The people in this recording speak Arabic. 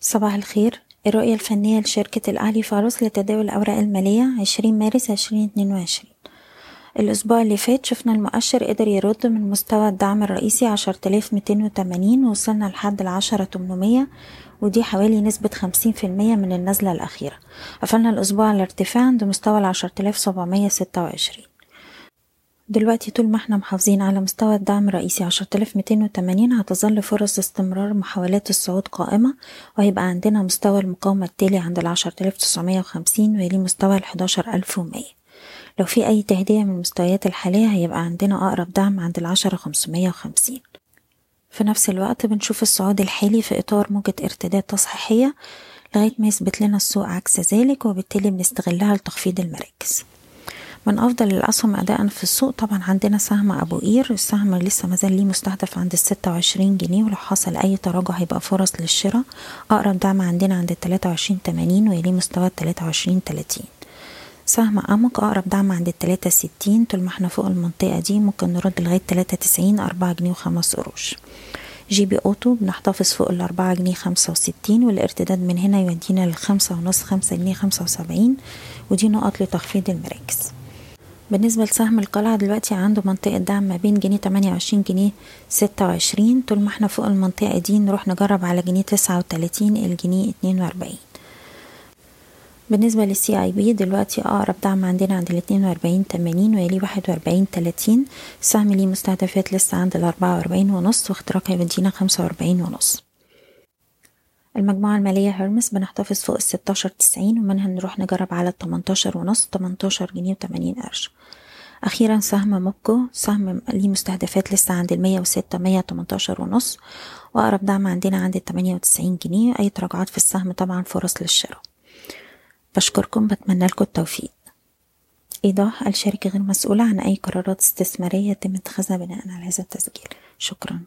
صباح الخير. الرؤية الفنية لشركة الأهلي فارس لتداول الأوراق المالية عشرين مارس عشرين اتنين وعشرين. الأسبوع اللي فات شفنا المؤشر قدر يرد من مستوى الدعم الرئيسي عشرة آلاف ميتين وتمانين ووصلنا لحد العشرة تمنمية ودي حوالي نسبة خمسين في المية من النزلة الأخيرة. قفلنا الأسبوع على ارتفاع عند مستوى ستة وعشرين. دلوقتي طول ما إحنا محافظين على مستوى الدعم الرئيسي عشرة آلاف ميتين وتمانين هتظل فرص استمرار محاولات الصعود قائمة وهيبقى عندنا مستوى المقاومة التالي عند العشرة آلاف تسعمية وخمسين ويلي مستوى ألف ومية. لو في أي تهدئة من المستويات الحالية هيبقى عندنا أقرب دعم عند خمسمية وخمسين. في نفس الوقت بنشوف الصعود الحالي في إطار موجة ارتداد تصحيحية لغاية ما يثبت لنا السوق عكس ذلك وبالتالي بنستغلها لتخفيض المراكز. من أفضل الأسهم أداء في السوق. طبعا عندنا سهم أبو قير السهم لسه مازال ليه مستهدف عند الستة وعشرين جنيه ولو حصل أي تراجع هيبقى فرص للشراء. أقرب دعم عندنا عند التلاتة وعشرين تمانين ويليه مستوى التلاتة وعشرين تلاتين. سهم أموك أقرب دعم عند التلاتة ستين طول ما إحنا فوق المنطقة دي ممكن نرد لغاية تلاتة تسعين أربعة جنيه وخمس قروش. جي بي أوتو بنحتفظ فوق الأربعة جنيه خمسة وستين والارتداد من هنا يودينا للخمسة ونص خمسة جنيه خمسة وسبعين ودي نقط لتخفيض المراكز. بالنسبة لسهم القلعة دلوقتي عنده منطقة دعم ما بين جنيه تمانية وعشرين جنيه ستة وعشرين طول ما إحنا فوق المنطقة دي نروح نجرب على جنيه تسعة وتلاتين الجنيه اتنين وأربعين. بالنسبة لل CIB دلوقتي أقرب دعم عندنا عند الاتنين وأربعين تمانين ويليه واحد وأربعين تلاتين. السهم ليه مستهدفات لسه عند الأربعة وأربعين ونص واختراق هيودينا خمسة وأربعين ونص. المجموعة المالية هرمس بنحتفظ فوق الستاشر تسعين ومنها نروح نجرب على التمنتاشر ونص تمنتاشر جنيه وتمانين قرش. أخيرا سهم موبكو سهم ليه مستهدفات لسه عند المية وستة مية تمنتاشر ونص وأقرب دعم عندنا عند التمانية وتسعين جنيه. أي تراجعات في السهم طبعا فرص للشراء. بشكركم بتمنى لكم التوفيق. إيضاح الشركة غير مسؤولة عن أي قرارات استثمارية يتم اتخاذها بناء على هذا التسجيل. شكراً.